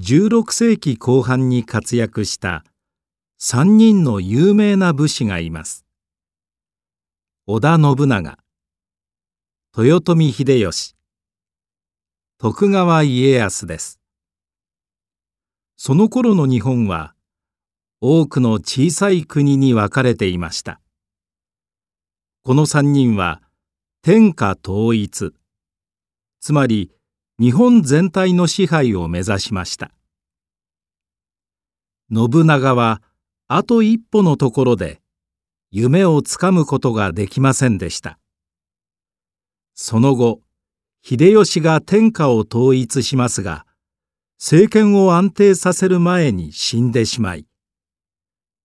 16世紀後半に活躍した3人の有名な武士がいます。織田信長豊臣秀吉徳川家康です。その頃の日本は多くの小さい国に分かれていました。この3人は天下統一つまり日本全体の支配を目指しました。信長はあと一歩のところで夢をつかむことができませんでした。その後秀吉が天下を統一しますが政権を安定させる前に死んでしまい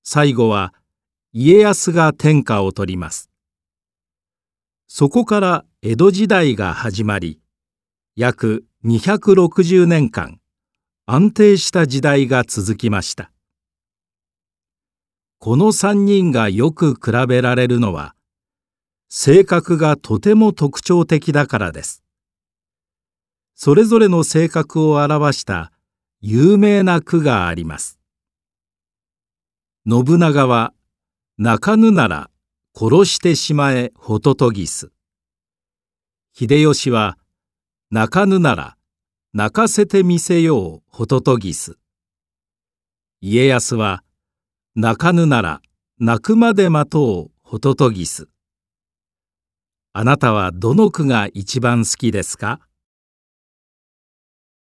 最後は家康が天下を取ります。そこから江戸時代が始まり約260年間安定した時代が続きました。この3人がよく比べられるのは性格がとても特徴的だからです。それぞれの性格を表した有名な句があります。信長は泣かぬなら殺してしまえホトトギス秀吉は泣かぬなら泣かせてみせようホトトギス。家康は泣かぬなら泣くまで待とうホトトギス。あなたはどの句が一番好きですか？